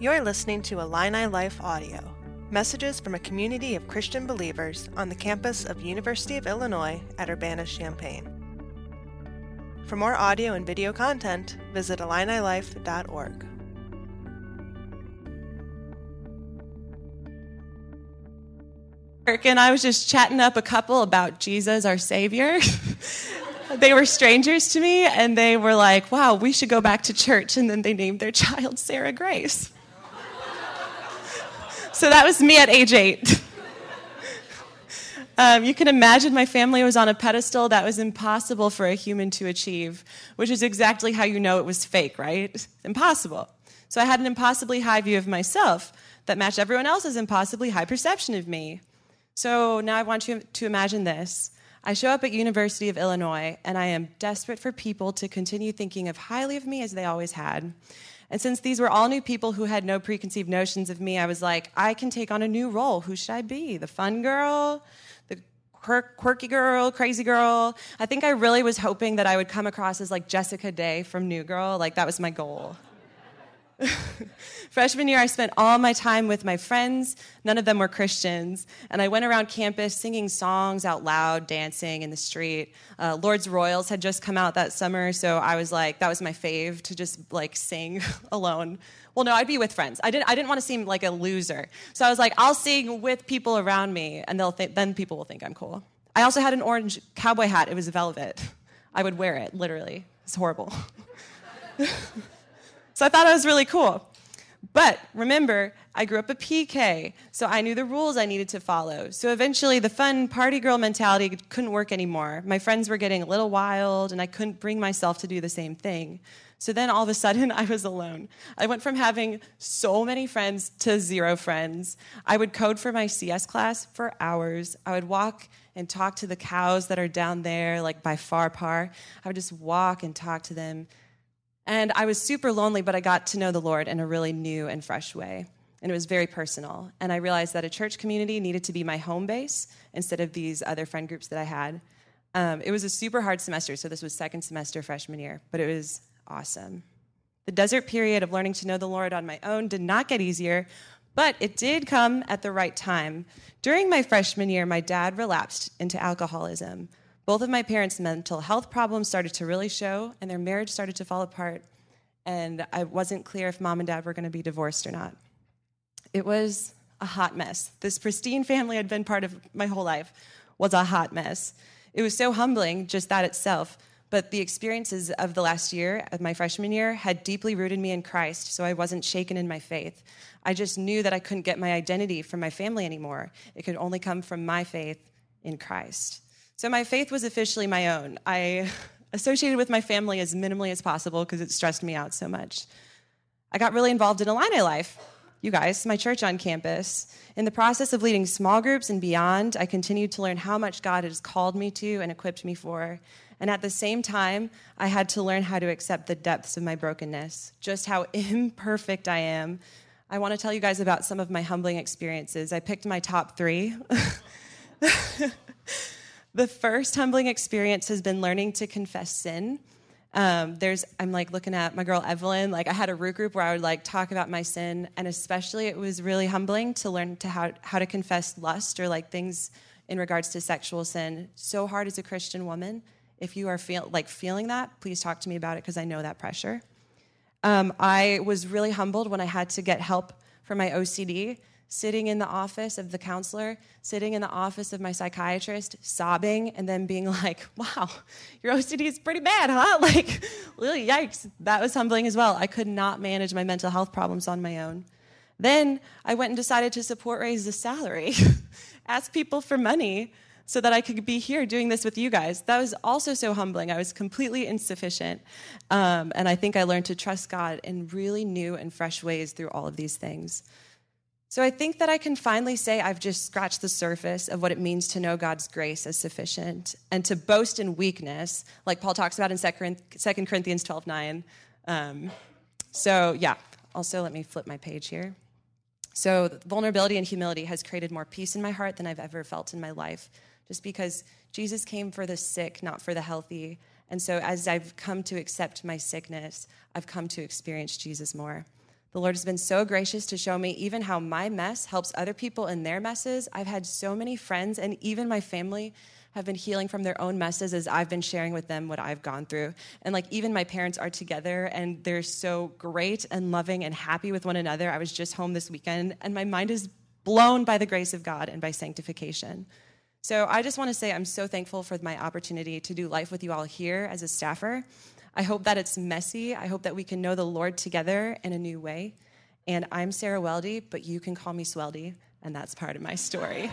You're listening to Illini Life Audio, messages from a community of Christian believers on the campus of University of Illinois at Urbana-Champaign. For more audio and video content, visit IlliniLife.org. and I was just chatting up a couple about Jesus, our Savior. they were strangers to me, and they were like, wow, we should go back to church. And then they named their child Sarah Grace. So that was me at age eight. Um, you can imagine my family was on a pedestal that was impossible for a human to achieve, which is exactly how you know it was fake, right? Impossible. So I had an impossibly high view of myself that matched everyone else's impossibly high perception of me. So now I want you to imagine this. I show up at University of Illinois and I am desperate for people to continue thinking of highly of me as they always had. And since these were all new people who had no preconceived notions of me, I was like, I can take on a new role. Who should I be? The fun girl? The quirky girl? Crazy girl? I think I really was hoping that I would come across as like Jessica Day from New Girl. Like that was my goal. Freshman year, I spent all my time with my friends. None of them were Christians. And I went around campus singing songs out loud, dancing in the street. Uh, Lorde's Royals had just come out that summer, so I was like, that was my fave to just like sing alone. Well, no, I'd be with friends. I didn't, I didn't want to seem like a loser. So I was like, I'll sing with people around me, and they'll th- then people will think I'm cool. I also had an orange cowboy hat. It was velvet. I would wear it, literally. It's horrible. So I thought it was really cool. But remember, I grew up a PK, so I knew the rules I needed to follow. So eventually, the fun party girl mentality couldn't work anymore. My friends were getting a little wild, and I couldn't bring myself to do the same thing. So then all of a sudden, I was alone. I went from having so many friends to zero friends. I would code for my CS class for hours. I would walk and talk to the cows that are down there, like by Far Par. I would just walk and talk to them and I was super lonely, but I got to know the Lord in a really new and fresh way. And it was very personal. And I realized that a church community needed to be my home base instead of these other friend groups that I had. Um, it was a super hard semester, so this was second semester freshman year, but it was awesome. The desert period of learning to know the Lord on my own did not get easier, but it did come at the right time. During my freshman year, my dad relapsed into alcoholism. Both of my parents' mental health problems started to really show, and their marriage started to fall apart. And I wasn't clear if mom and dad were going to be divorced or not. It was a hot mess. This pristine family I'd been part of my whole life was a hot mess. It was so humbling, just that itself. But the experiences of the last year, of my freshman year, had deeply rooted me in Christ, so I wasn't shaken in my faith. I just knew that I couldn't get my identity from my family anymore. It could only come from my faith in Christ. So my faith was officially my own. I associated with my family as minimally as possible because it stressed me out so much. I got really involved in Illini life. You guys, my church on campus. In the process of leading small groups and beyond, I continued to learn how much God has called me to and equipped me for. And at the same time, I had to learn how to accept the depths of my brokenness, just how imperfect I am. I want to tell you guys about some of my humbling experiences. I picked my top three. The first humbling experience has been learning to confess sin. Um, there's, I'm like looking at my girl Evelyn. Like I had a root group where I would like talk about my sin, and especially it was really humbling to learn to how how to confess lust or like things in regards to sexual sin. So hard as a Christian woman. If you are feel like feeling that, please talk to me about it because I know that pressure. Um, I was really humbled when I had to get help for my OCD sitting in the office of the counselor, sitting in the office of my psychiatrist, sobbing, and then being like, wow, your OCD is pretty bad, huh? Like, really, yikes. That was humbling as well. I could not manage my mental health problems on my own. Then I went and decided to support raise the salary, ask people for money so that I could be here doing this with you guys. That was also so humbling. I was completely insufficient. Um, and I think I learned to trust God in really new and fresh ways through all of these things. So I think that I can finally say I've just scratched the surface of what it means to know God's grace as sufficient and to boast in weakness, like Paul talks about in 2 Corinthians 12 9. Um, so, yeah, also let me flip my page here. So, vulnerability and humility has created more peace in my heart than I've ever felt in my life, just because Jesus came for the sick, not for the healthy. And so, as I've come to accept my sickness, I've come to experience Jesus more. The Lord has been so gracious to show me even how my mess helps other people in their messes. I've had so many friends and even my family have been healing from their own messes as I've been sharing with them what I've gone through. And like even my parents are together and they're so great and loving and happy with one another. I was just home this weekend and my mind is blown by the grace of God and by sanctification. So I just want to say I'm so thankful for my opportunity to do life with you all here as a staffer. I hope that it's messy. I hope that we can know the Lord together in a new way. And I'm Sarah Weldy, but you can call me Sweldy, and that's part of my story.